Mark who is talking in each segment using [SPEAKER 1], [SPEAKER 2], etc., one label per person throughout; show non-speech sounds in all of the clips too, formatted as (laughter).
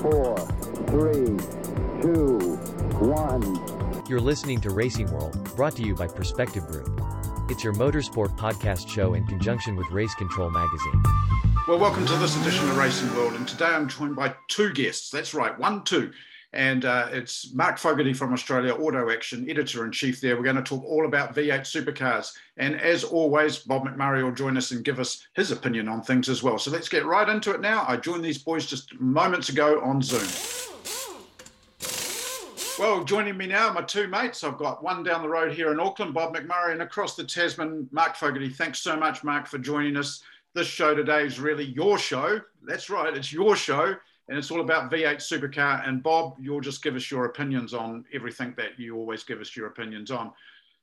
[SPEAKER 1] four, three, two, one.
[SPEAKER 2] You're listening to Racing World, brought to you by Perspective Group. It's your motorsport podcast show in conjunction with Race Control Magazine.
[SPEAKER 3] Well, welcome to this edition of Racing World. And today I'm joined by two guests. That's right, one, two. And uh, it's Mark Fogarty from Australia, Auto Action, editor in chief there. We're going to talk all about V8 supercars. And as always, Bob McMurray will join us and give us his opinion on things as well. So let's get right into it now. I joined these boys just moments ago on Zoom. Well, joining me now, my two mates. I've got one down the road here in Auckland, Bob McMurray, and across the Tasman, Mark Fogarty. Thanks so much, Mark, for joining us. This show today is really your show. That's right, it's your show and it's all about V8 supercar. And Bob, you'll just give us your opinions on everything that you always give us your opinions on.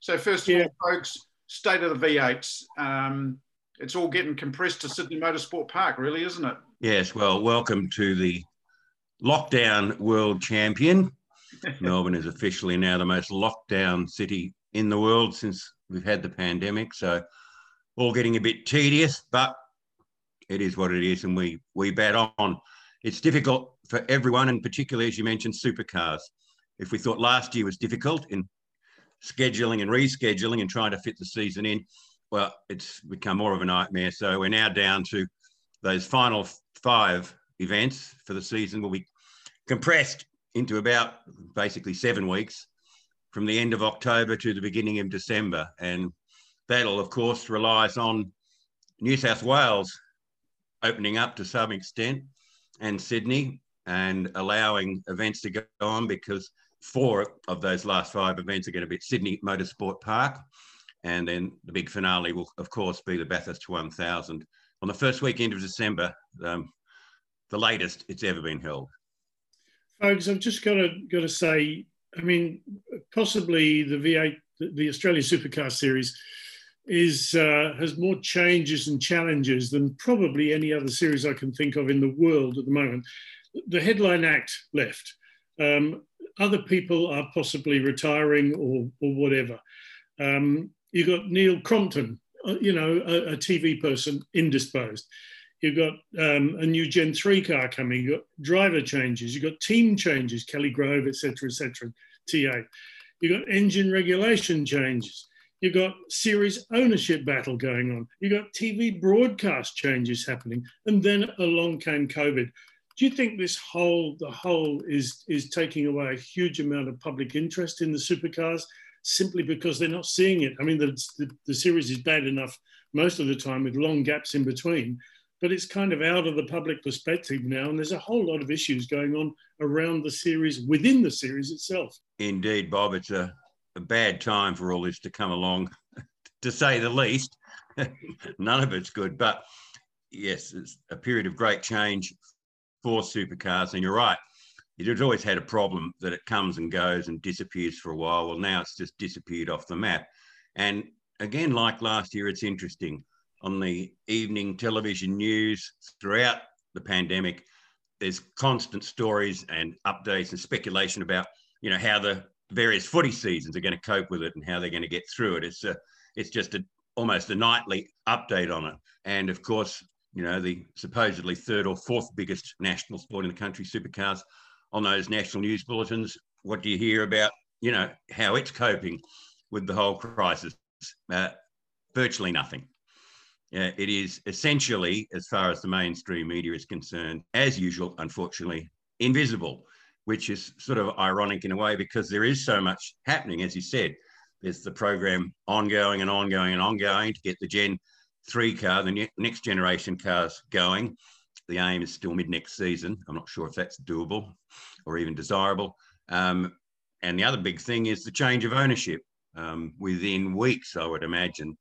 [SPEAKER 3] So first of yeah. all, folks, state of the V8s. Um, it's all getting compressed to Sydney Motorsport Park, really, isn't it?
[SPEAKER 4] Yes. Well, welcome to the lockdown world champion. (laughs) Melbourne is officially now the most lockdown city in the world since we've had the pandemic. So all getting a bit tedious, but it is what it is, and we we bat on it's difficult for everyone, and particularly as you mentioned, supercars. If we thought last year was difficult in scheduling and rescheduling and trying to fit the season in, well, it's become more of a nightmare. So we're now down to those final five events for the season will be compressed into about basically seven weeks from the end of October to the beginning of December. And that'll, of course, relies on New South Wales opening up to some extent and Sydney and allowing events to go on because four of those last five events are going to be at Sydney Motorsport Park. And then the big finale will, of course, be the Bathurst 1000 on the first weekend of December, um, the latest it's ever been held.
[SPEAKER 5] Folks, I've just got to got to say, I mean, possibly the V8, the Australian Supercar Series, is uh, has more changes and challenges than probably any other series I can think of in the world at the moment. The headline act left. Um, other people are possibly retiring or, or whatever. Um, you've got Neil Crompton, uh, you know, a, a, TV person indisposed. You've got um, a new Gen 3 car coming. You've got driver changes. You've got team changes, Kelly Grove, etc., etc., TA. You've got engine regulation changes. You've got series ownership battle going on. You've got TV broadcast changes happening. And then along came COVID. Do you think this whole, the whole is, is taking away a huge amount of public interest in the supercars simply because they're not seeing it? I mean, the, the, the series is bad enough most of the time with long gaps in between, but it's kind of out of the public perspective now. And there's a whole lot of issues going on around the series, within the series itself.
[SPEAKER 4] Indeed, Bob. It's a a bad time for all this to come along, (laughs) to say the least. (laughs) None of it's good, but yes, it's a period of great change for supercars. And you're right, it has always had a problem that it comes and goes and disappears for a while. Well, now it's just disappeared off the map. And again, like last year, it's interesting on the evening television news throughout the pandemic. There's constant stories and updates and speculation about, you know, how the various footy seasons are going to cope with it and how they're going to get through it. It's a, it's just a, almost a nightly update on it. And of course, you know, the supposedly third or fourth biggest national sport in the country, supercars, on those national news bulletins. What do you hear about, you know, how it's coping with the whole crisis? Uh, virtually nothing. Uh, it is essentially, as far as the mainstream media is concerned, as usual, unfortunately, invisible which is sort of ironic in a way because there is so much happening, as you said. There's the program ongoing and ongoing and ongoing to get the Gen 3 car, the ne- next generation cars going. The aim is still mid next season. I'm not sure if that's doable or even desirable. Um, and the other big thing is the change of ownership. Um, within weeks, I would imagine,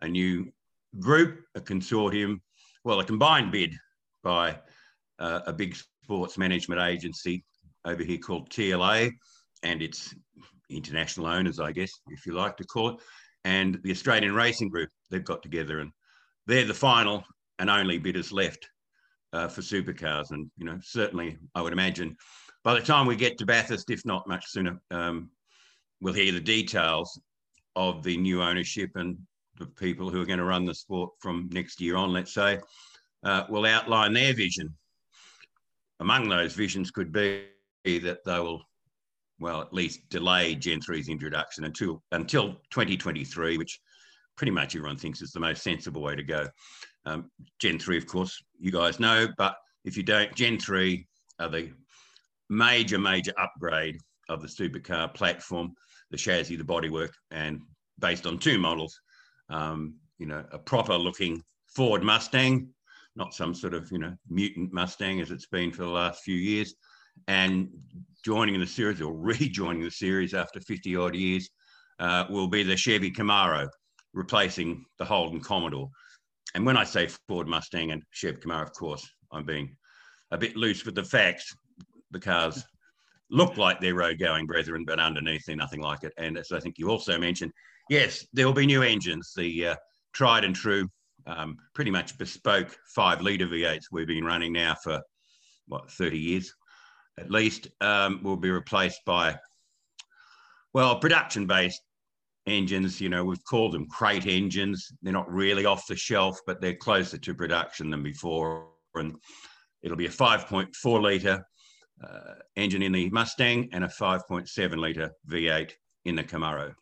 [SPEAKER 4] a new group, a consortium, well, a combined bid by uh, a big sports management agency over here called TLA and its international owners, I guess, if you like to call it, and the Australian Racing Group. They've got together and they're the final and only bidders left uh, for supercars. And, you know, certainly I would imagine by the time we get to Bathurst, if not much sooner, um, we'll hear the details of the new ownership and the people who are going to run the sport from next year on, let's say, uh, will outline their vision among those visions could be that they will, well, at least delay Gen 3's introduction until until 2023, which pretty much everyone thinks is the most sensible way to go. Um, Gen 3, of course, you guys know, but if you don't, Gen 3 are the major, major upgrade of the supercar platform, the chassis, the bodywork, and based on two models, um, you know, a proper looking Ford Mustang, not some sort of, you know, mutant Mustang as it's been for the last few years, and joining the series or rejoining the series after 50 odd years uh, will be the Chevy Camaro, replacing the Holden Commodore. And when I say Ford Mustang and Chevy Camaro, of course, I'm being a bit loose with the facts. The cars (laughs) look like they're road going brethren, but underneath they're nothing like it. And as I think you also mentioned, yes, there will be new engines, the uh, tried and true, um, pretty much bespoke five litre V8s we've been running now for what, 30 years at least, um, will be replaced by, well, production based engines. You know, we've called them crate engines. They're not really off the shelf, but they're closer to production than before. And it'll be a 5.4 litre uh, engine in the Mustang and a 5.7 litre V8 in the Camaro.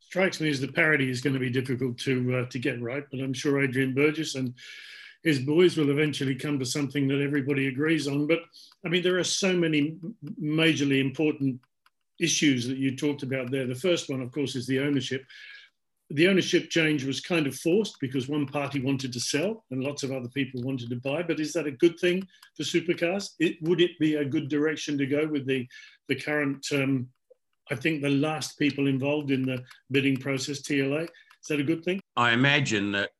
[SPEAKER 5] Strikes me as the parity is going to be difficult to uh, to get right, but I'm sure Adrian Burgess and his boys will eventually come to something that everybody agrees on. But I mean, there are so many majorly important issues that you talked about there. The first one, of course, is the ownership. The ownership change was kind of forced because one party wanted to sell and lots of other people wanted to buy. But is that a good thing for supercars? It, would it be a good direction to go with the, the current, um, I think, the last people involved in the bidding process, TLA? Is that a good thing?
[SPEAKER 4] I imagine that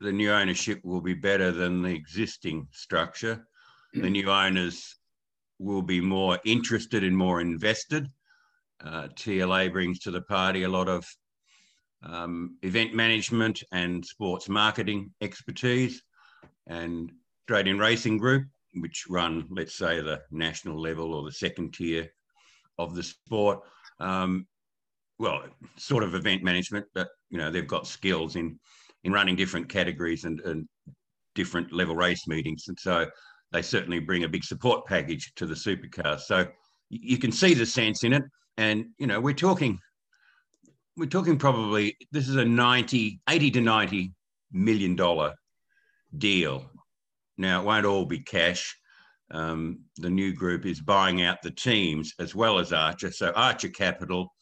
[SPEAKER 4] the new ownership will be better than the existing structure. The new owners will be more interested and more invested. Uh, TLA brings to the party a lot of um, event management and sports marketing expertise, and Australian Racing Group, which run, let's say, the national level or the second tier of the sport. Um, well, sort of event management, but you know they've got skills in in running different categories and, and different level race meetings. And so they certainly bring a big support package to the supercars. So you can see the sense in it. And, you know, we're talking, we're talking probably, this is a 90, 80 to 90 million dollar deal. Now, it won't all be cash. Um, the new group is buying out the teams as well as Archer. So Archer Capital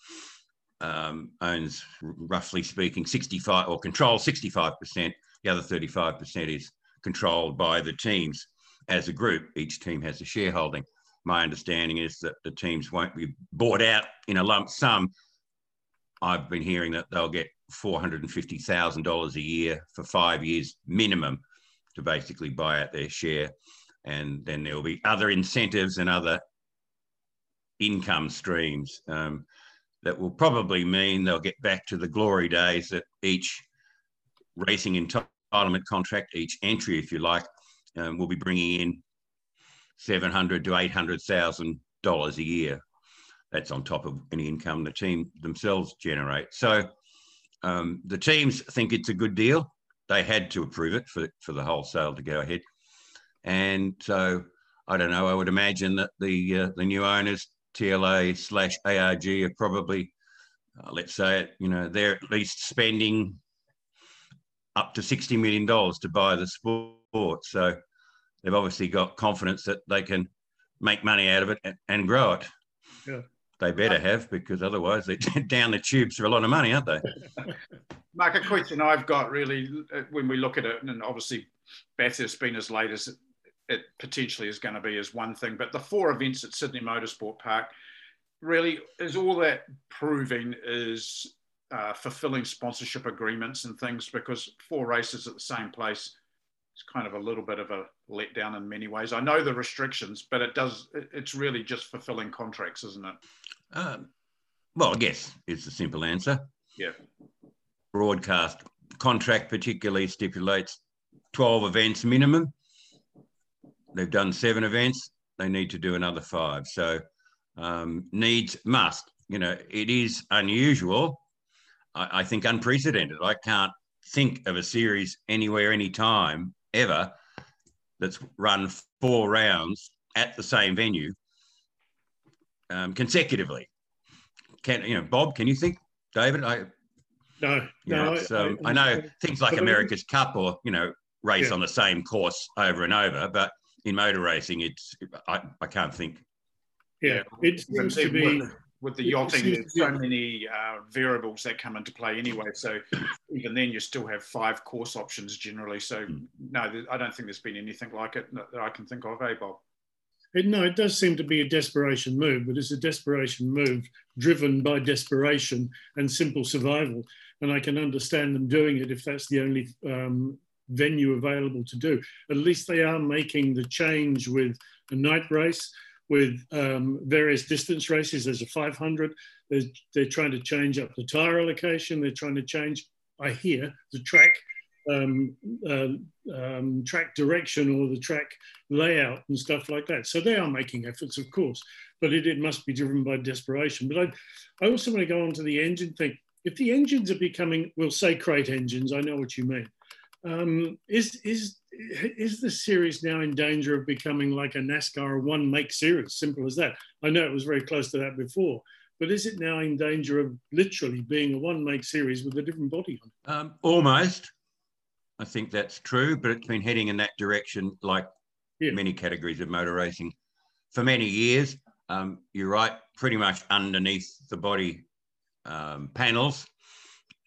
[SPEAKER 4] um, owns, roughly speaking, 65 or controls 65%. The other 35% is controlled by the teams as a group. Each team has a shareholding. My understanding is that the teams won't be bought out in a lump sum. I've been hearing that they'll get $450,000 a year for five years minimum to basically buy out their share. And then there will be other incentives and other income streams. Um, that will probably mean they'll get back to the glory days that each racing entitlement contract, each entry, if you like, um, will be bringing in seven hundred to eight hundred thousand dollars a year. That's on top of any income the team themselves generate. So um, the teams think it's a good deal. They had to approve it for for the wholesale to go ahead, and so I don't know. I would imagine that the uh, the new owners TLA slash ARG are probably, uh, let's say it, you know, they're at least spending up to $60 million to buy the sport. So they've obviously got confidence that they can make money out of it and, and grow it. Yeah. They better have because otherwise they're (laughs) down the tubes for a lot of money, aren't they? (laughs)
[SPEAKER 3] Mark, a question I've got really uh, when we look at it, and obviously Bathurst has been as late as it potentially is going to be is one thing, but the four events at Sydney Motorsport Park really is all that proving is uh, fulfilling sponsorship agreements and things because four races at the same place is kind of a little bit of a letdown in many ways. I know the restrictions, but it does it's really just fulfilling contracts, isn't it?
[SPEAKER 4] Um, well, I guess it's a simple answer.
[SPEAKER 3] Yeah.
[SPEAKER 4] Broadcast contract particularly stipulates 12 events minimum they've done seven events. They need to do another five. So um, needs must. You know, it is unusual. I, I think unprecedented. I can't think of a series anywhere, anytime, ever that's run four rounds at the same venue um, consecutively. Can you know, Bob? Can you think, David? I
[SPEAKER 5] no,
[SPEAKER 4] no.
[SPEAKER 5] no.
[SPEAKER 4] I, um, I, I, know things like America's Cup or you know race
[SPEAKER 5] Yeah.
[SPEAKER 4] on the same course over and over, but in motor racing, it's I, I can't think.
[SPEAKER 5] yeah, it seems to
[SPEAKER 3] with,
[SPEAKER 5] be.
[SPEAKER 3] with the yachting, there's so many uh, variables that come into play anyway. So even then, you still have five course options generally. So
[SPEAKER 4] Mm.
[SPEAKER 3] no, I don't think there's been anything like it that that I can think of. Eh, Bob?
[SPEAKER 5] It, no, it does seem to be a desperation move, but it's a desperation move driven by desperation and simple survival. And I can understand them doing it if that's the only um, venue available to do. At least they are making the change with a night race, with um, various distance races. There's a 500. They're, they're trying to change up the tyre allocation. They're trying to change, I hear, the track. Um, uh, um, track direction or the track layout and stuff like that. So they are making efforts, of course, but it, it must be driven by desperation. But I, I also want to go on to the engine thing. If the engines are becoming, we'll say crate engines, I know what you mean. Um, is is is the series now in danger of becoming like a NASCAR one make series? Simple as that. I know it was very close to that before, but is it now in danger of literally being a one make series with a different body on it?
[SPEAKER 4] Um, almost, I think that's true, but it's been heading in that direction, like
[SPEAKER 5] Yeah.
[SPEAKER 4] many categories of motor racing, for many years. Um, you're right, pretty much underneath the body um, panels,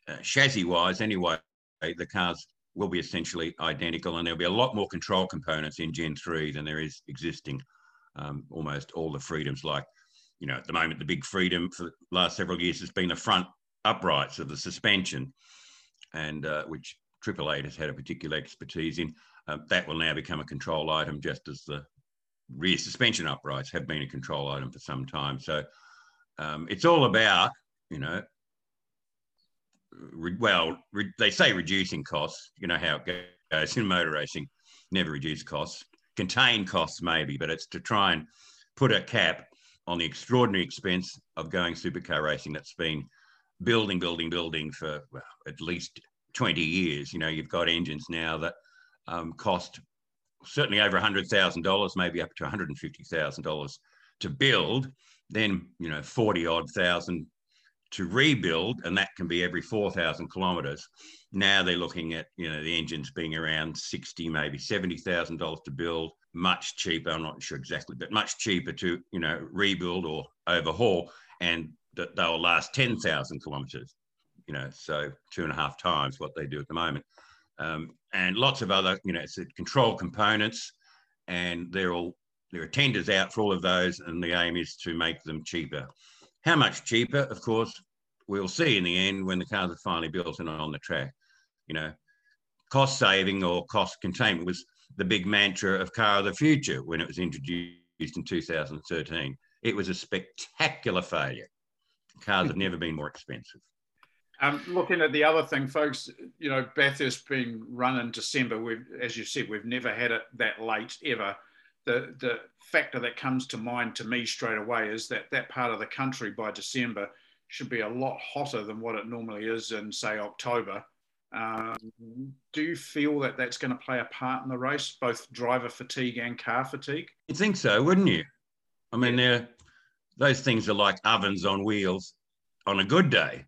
[SPEAKER 4] uh, chassis-wise, anyway, the cars will be essentially identical, and there'll be a lot more control components in Gen 3 than there is existing. Um, almost all the freedoms, like you know, at the moment, the big freedom for the last several years has been the front uprights of the suspension, and uh, which Triple Eight has had a particular expertise in. Um, that will now become a control item, just as the rear suspension uprights have been a control item for some time. So um, it's all about, you know, re- well, re- they say reducing costs. You know how it goes in motor racing, never reduce costs, contain costs maybe, but it's to try and put a cap on the extraordinary expense of going supercar racing that's been building, building, building for well, at least 20 years. You know, you've got engines now that um, cost certainly over $100,000, maybe up to $150,000 to build, then, you know, 40 odd thousand to rebuild, and that can be every 4,000 kilometres. Now they're looking at, you know, the engines being around 60, maybe $70,000 to build, much cheaper. I'm not sure exactly, but much cheaper to, you know, rebuild or overhaul, and that they'll last 10,000 kilometres, you know, so two and a half times what they do at the moment. Um, and lots of other, you know, it's control components, and they're all there are tenders out for all of those, and the aim is to make them cheaper. How much cheaper, of course, we'll see in the end when the cars are finally built and on the track. You know, cost saving or cost containment was the big mantra of Car of the Future when it was introduced in 2013. It was a spectacular failure. Cars have never been more expensive.
[SPEAKER 3] Um, looking at the other thing, folks, you know, Bathurst being run in December, we've, as you said, we've never had it that late ever. The, the factor that comes to mind to me straight away is that that part of the country by December should be a lot hotter than what it normally is in, say, October. Um, do you feel that that's going to play a part in the race, both driver fatigue and car fatigue?
[SPEAKER 4] You'd think so, wouldn't you? I mean, they're, those things are like ovens on wheels on a good day.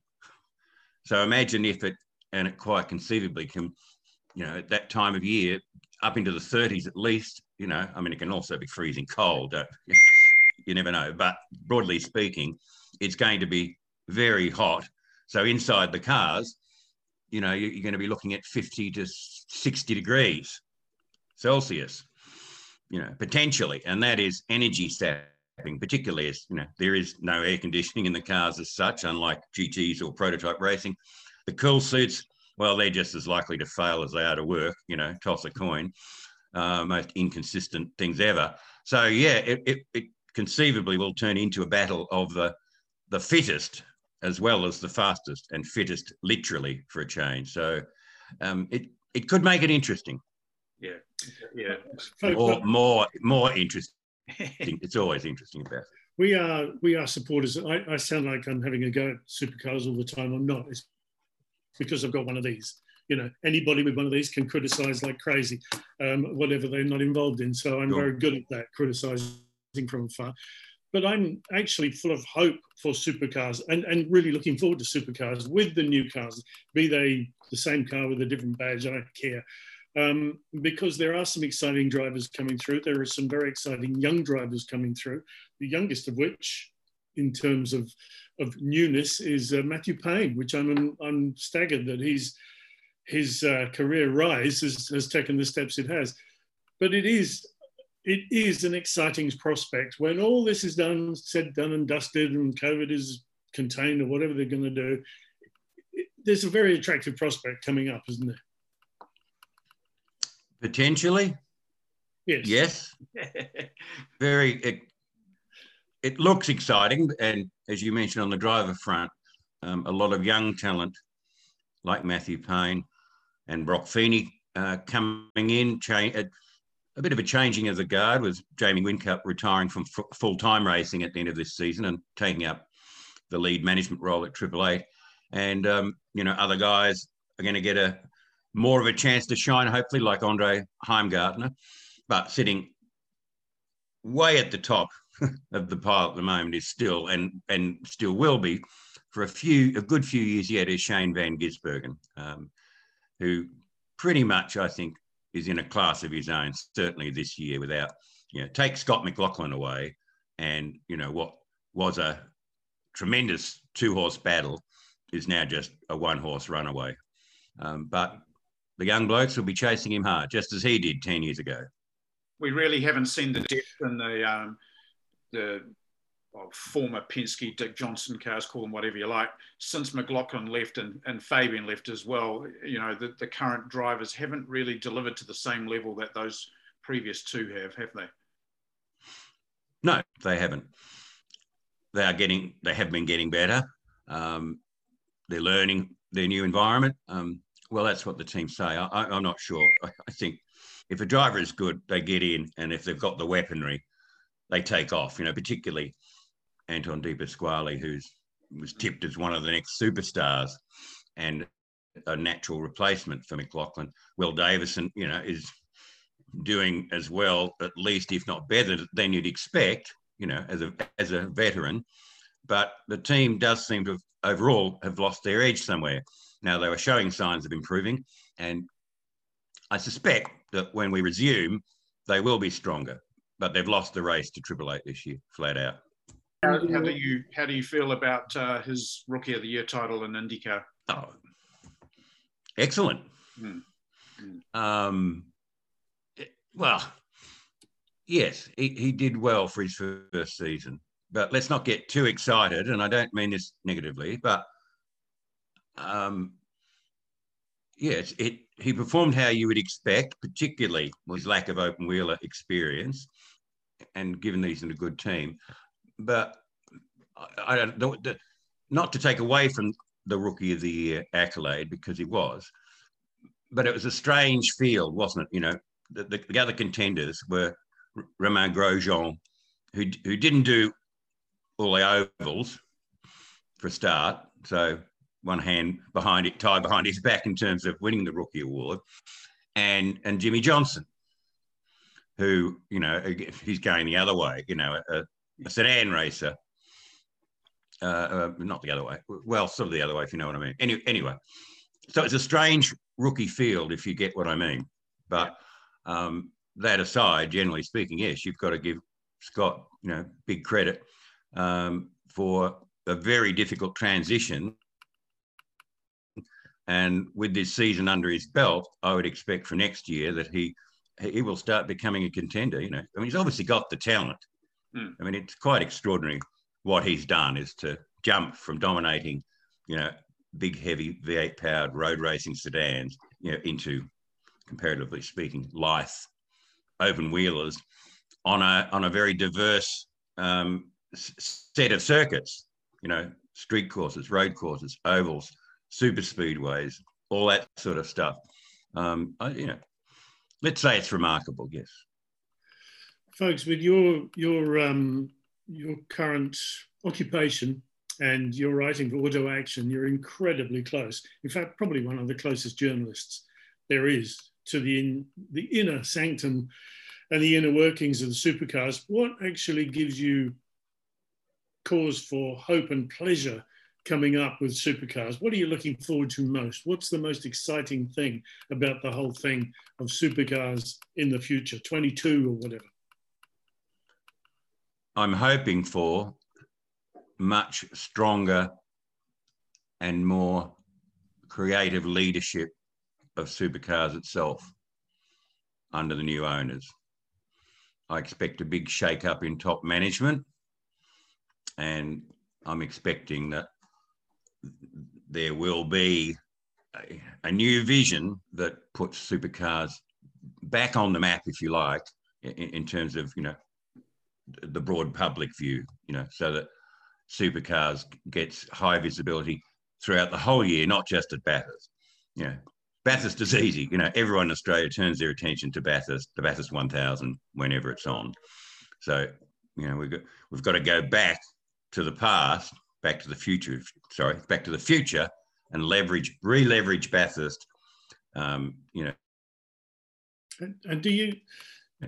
[SPEAKER 4] So imagine if it, and it quite conceivably can, you know, at that time of year, up into the 30s at least, you know, I mean, it can also be freezing cold. uh, (laughs) you never know. But broadly speaking, it's going to be very hot. So inside the cars, you know, you- you're going to be looking at 50 to 60 degrees Celsius, you know, potentially. And that is energy sapping, particularly as, you know, there is no air conditioning in the cars as such, unlike GTs or prototype racing. The cool suits, well, they're just as likely to fail as they are to work, you know, toss a coin. Uh, most inconsistent things ever. So, yeah, it, it, it conceivably will turn into a battle of the, the fittest as well as the fastest and fittest, literally, for a change. So, um, it, it could make it interesting
[SPEAKER 3] Yeah, yeah.
[SPEAKER 4] Or more more interesting. (laughs) It's always interesting about it.
[SPEAKER 5] we are we are supporters. I, I sound like I'm having a go at supercars all the time. I'm not. It's because I've got one of these. You know, anybody with one of these can criticize like crazy, um, whatever they're not involved in. So I'm
[SPEAKER 4] Sure.
[SPEAKER 5] very good at that, criticizing from afar. But I'm actually full of hope for supercars and, and really looking forward to supercars with the new cars, be they the same car with a different badge, I don't care. Um, because there are some exciting drivers coming through. There are some very exciting young drivers coming through, the youngest of which, in terms of, of newness, is uh, Matthew Payne, which I'm, I'm staggered that he's, his uh, career rise has, has taken the steps it has. But it is it is an exciting prospect when all this is done, said, done, and dusted, and COVID is contained or whatever they're going to do. it- There's a very attractive prospect coming up, isn't there?
[SPEAKER 4] Potentially,
[SPEAKER 5] Yes.
[SPEAKER 4] yes. (laughs) Very. It, it looks exciting, and as you mentioned on the driver front, um, a lot of young talent like Matthew Payne and Brock Feeney uh, coming in. A, a bit of a changing of the guard with Jamie Whincup retiring from f- full-time racing at the end of this season and taking up the lead management role at Triple Eight. And um, you know, other guys are going to get a more of a chance to shine, hopefully, like Andre Heimgartner, but sitting way at the top (laughs) of the pile at the moment is still and and still will be for a few a good few years yet is Shane Van Gisbergen, um, who pretty much I think is in a class of his own. Certainly this year, without you know, take Scott McLaughlin away, and you know what was a tremendous two horse battle is now just a one horse runaway. Um, but the young blokes will be chasing him hard, just as he did ten years ago.
[SPEAKER 3] we really haven't seen the depth and the um, the well, former Penske Dick Johnson cars, call them whatever you like, since McLaughlin left and, and Fabian left as well. You know, the, the current drivers haven't really delivered to the same level that those previous two have, have they?
[SPEAKER 4] No, they haven't. They are getting. They have been getting better. Um, they're learning their new environment. Um, well, that's what the teams say. I, I'm not sure. I, I think if a driver is good, they get in, and if they've got the weaponry, they take off. You know, particularly Anton De Pasquale, who's was tipped as one of the next superstars, and a natural replacement for McLaughlin. Will Davison, you know, is doing as well, at least if not better than you'd expect, you know, as a as a veteran. But the team does seem to have, overall have lost their edge somewhere. Now they were showing signs of improving, and I suspect that when we resume, they will be stronger. But they've lost the race to Triple Eight this year, flat out.
[SPEAKER 3] How, how do you how do you feel about uh, his Rookie of the Year title in IndyCar?
[SPEAKER 4] Oh, excellent.
[SPEAKER 3] Hmm. Hmm.
[SPEAKER 4] Um, it- well, yes, he, he did well for his first season, but let's not get too excited. And I don't mean this negatively, but um, yes, it he performed how you would expect, particularly with lack of open wheeler experience, and given that he's in a good team. But I, I don't not to take away from the rookie of the year accolade because he was, but it was a strange field, wasn't it? You know, the, the, the other contenders were Romain Grosjean, who who didn't do all the ovals for a start, so one hand behind it, tied behind his back in terms of winning the rookie award, and and Jimmie Johnson, who you know he's going the other way, you know, a, a sedan racer. Uh, uh, not the other way. Well, sort of the other way, if you know what I mean. Any, anyway, so it's a strange rookie field, if you get what I mean. But um, that aside, generally speaking, yes, you've got to give Scott, you know, big credit um, for a very difficult transition. And with this season under his belt, I would expect for next year that he he will start becoming a contender. You know, I mean, he's obviously got the talent.
[SPEAKER 3] Hmm.
[SPEAKER 4] I mean, it's quite extraordinary what he's done is to jump from dominating, you know, big, heavy V8 powered road racing sedans, you know, into comparatively speaking, lithe open wheelers on a on a very diverse um, set of circuits. You know, street courses, road courses, ovals, super speedways, all that sort of stuff. Um, I, you know, let's say it's remarkable. Yes.
[SPEAKER 5] Folks, with your your um, your current occupation and you're writing for Auto Action, you're incredibly close. In fact, probably one of the closest journalists there is to the, in, the inner sanctum and the inner workings of the supercars. What actually gives you cause for hope and pleasure coming up with supercars? What are you looking forward to most? What's the most exciting thing about the whole thing of supercars in the future, 22 or whatever?
[SPEAKER 4] I'm hoping for much stronger and more creative leadership of supercars itself under the new owners. I expect a big shake up in top management and I'm expecting that there will be a, a, new vision that puts supercars back on the map, if you like, in, in, terms of you know the broad public view. You know, so that supercars gets high visibility throughout the whole year, not just at Bathurst. You know, Bathurst is easy. You know, everyone in Australia turns their attention to Bathurst, the Bathurst 1000, whenever it's on. So, you know, we've got, we've got to go back to the past, back to the future, sorry, back to the future and leverage, re-leverage Bathurst, um, you know.
[SPEAKER 5] And, and do you?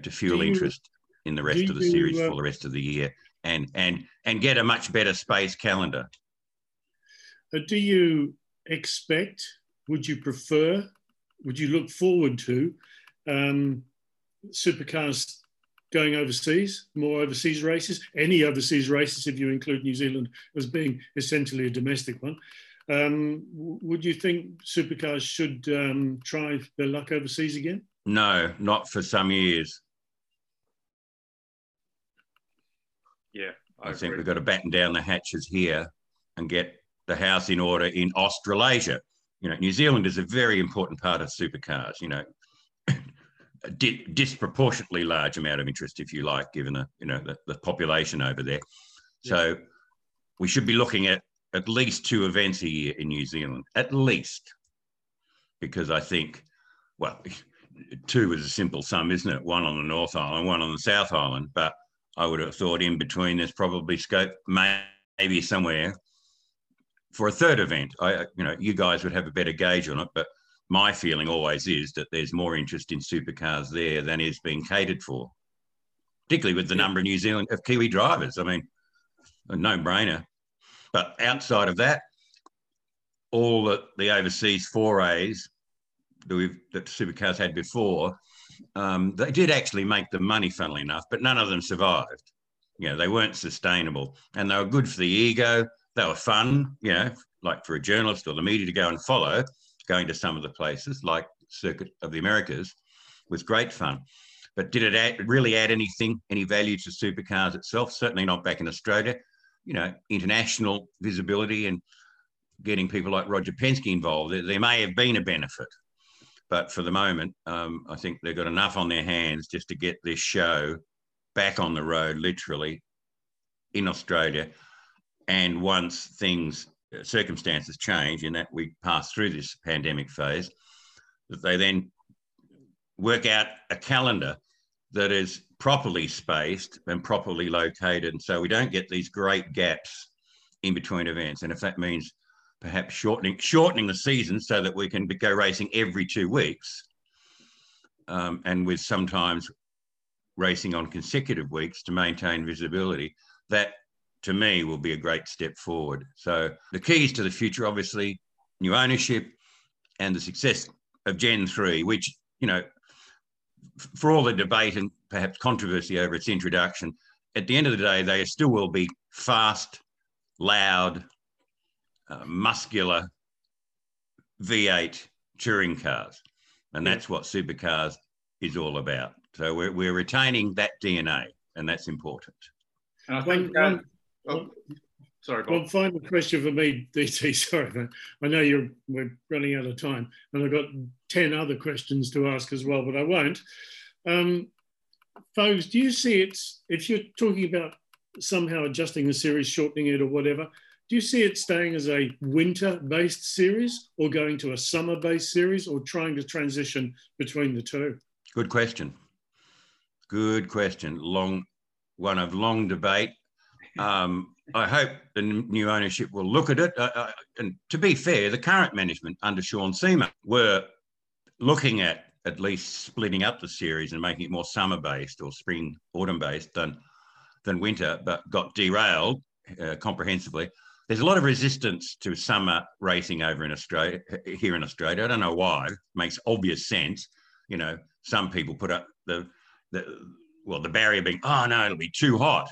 [SPEAKER 4] To fuel you, interest in the rest of the series uh, for the rest of the year and, and, and get a much better space calendar.
[SPEAKER 5] Uh, do you expect, would you prefer, would you look forward to um, supercars going overseas, more overseas races, any overseas races, if you include New Zealand as being essentially a domestic one. Um, would you think supercars should um, try their luck overseas again?
[SPEAKER 4] No, not for some years.
[SPEAKER 3] Yeah,
[SPEAKER 4] I, I think we've got to batten down the hatches here and get the house in order in Australasia. You know, New Zealand is a very important part of supercars. You know, a (coughs) di- disproportionately large amount of interest, if you like, given the you know the, the population over there. So we should be looking at at least two events a year in New Zealand, at least, because I think, well, (laughs) two is a simple sum, isn't it? One on the North Island, one on the South Island, but I would have thought in between there's probably scope, maybe somewhere for a third event. I, you know, you guys would have a better gauge on it, but my feeling always is that there's more interest in supercars there than is being catered for, particularly with the number of New Zealand of Kiwi drivers. I mean, a no-brainer. But outside of that, all the, the overseas forays that, we've, that supercars had before, um, they did actually make the money, funnily enough, but none of them survived. You know, they weren't sustainable and they were good for the ego. They were fun, you know, like for a journalist or the media to go and follow going to some of the places like Circuit of the Americas was great fun. But did it add, really add anything, any value to supercars itself? Certainly not back in Australia. You know, international visibility and getting people like Roger Penske involved, there, there may have been a benefit. But for the moment, um, I think they've got enough on their hands just to get this show back on the road, literally, in Australia. And once things circumstances change in that we pass through this pandemic phase, that they then work out a calendar that is properly spaced and properly located. So we don't get these great gaps in between events. And if that means perhaps shortening shortening the season so that we can go racing every two weeks, um, and with sometimes racing on consecutive weeks to maintain visibility, that to me will be a great step forward. So the keys to the future, obviously, new ownership and the success of Gen 3, which, you know, for all the debate and perhaps controversy over its introduction, at the end of the day, they still will be fast, loud, uh, muscular V8 touring cars. And that's what supercars is all about. So we're, we're retaining that DNA, and that's important.
[SPEAKER 3] And I think um, Oh, sorry, Bob.
[SPEAKER 5] One final question for me, (laughs) DT. Sorry, man. I know you're we're running out of time, and I've got ten other questions to ask as well, but I won't. Um, folks, do you see it if you're talking about somehow adjusting the series, shortening it, or whatever? Do you see it staying as a winter-based series, or going to a summer-based series, or trying to transition between the two?
[SPEAKER 4] Good question. Good question. Long one of long debate Um, I hope the new ownership will look at it. Uh, uh, and to be fair, the current management under Sean Seamer were looking at at least splitting up the series and making it more summer based or spring autumn based than than winter, but got derailed uh, comprehensively. There's a lot of resistance to summer racing over in Australia here in Australia. I don't know why. It makes obvious sense. You know, some people put up the the well the barrier being oh no it'll be too hot.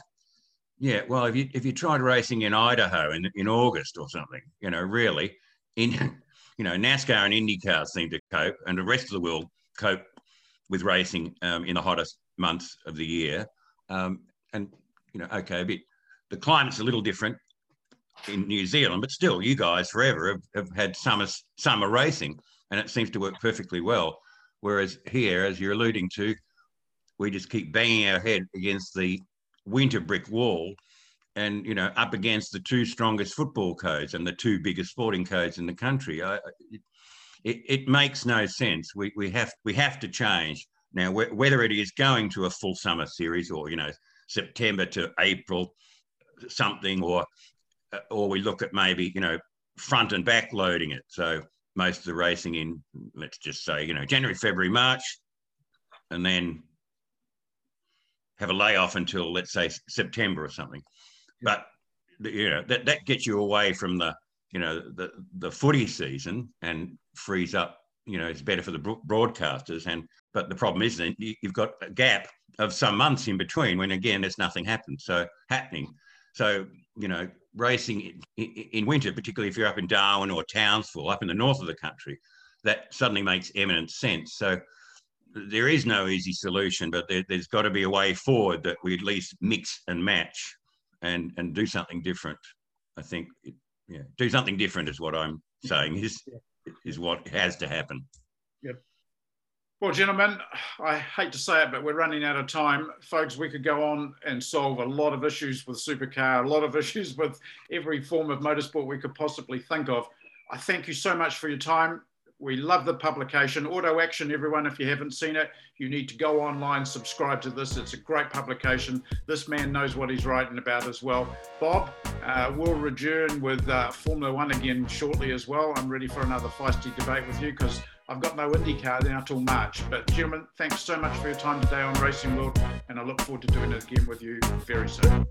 [SPEAKER 4] Yeah, well if you if you tried racing in Idaho in in August or something, you know, really in (laughs) you know NASCAR and IndyCar seem to cope, and the rest of the world cope with racing um, in the hottest months of the year. Um, and you know, okay, a bit the climate's a little different in New Zealand, but still, you guys forever have, have had summer summer racing, and it seems to work perfectly well. Whereas here, as you're alluding to, we just keep banging our head against the winter brick wall, and you know, up against the two strongest football codes and the two biggest sporting codes in the country. I, it, it makes no sense. We, we have we have to change now. Wh- whether it is going to a full summer series or you know September to April something, or Uh, or we look at maybe you know front and back loading it. So most of the racing in let's just say you know January, February, March, and then have a layoff until let's say September or something. But you know that that gets you away from the you know the the footy season and frees up you know it's better for the broadcasters and but the problem is that you've got a gap of some months in between when again there's nothing happened so happening so you know racing in, in winter particularly if you're up in darwin or townsville up in the north of the country that suddenly makes eminent sense so there is no easy solution but there, has got to be a way forward that we at least mix and match and and do something different i think yeah, do something different is what I'm saying. Is is what has to happen.
[SPEAKER 3] Yep. Well, gentlemen, I hate to say it, but we're running out of time. Folks, we could go on and solve a lot of issues with supercar, a lot of (laughs) issues with every form of motorsport we could possibly think of. I thank you so much for your time. We love the publication. Auto Action, everyone, if you haven't seen it, you need to go online, subscribe to this. It's a great publication. This man knows what he's writing about as well. Bob, uh, we'll return with uh, Formula One again shortly as well. I'm ready for another feisty debate with you because I've got no Indy car now till March. But gentlemen, thanks so much for your time today on Racing World, and I look forward to doing it again with you very soon.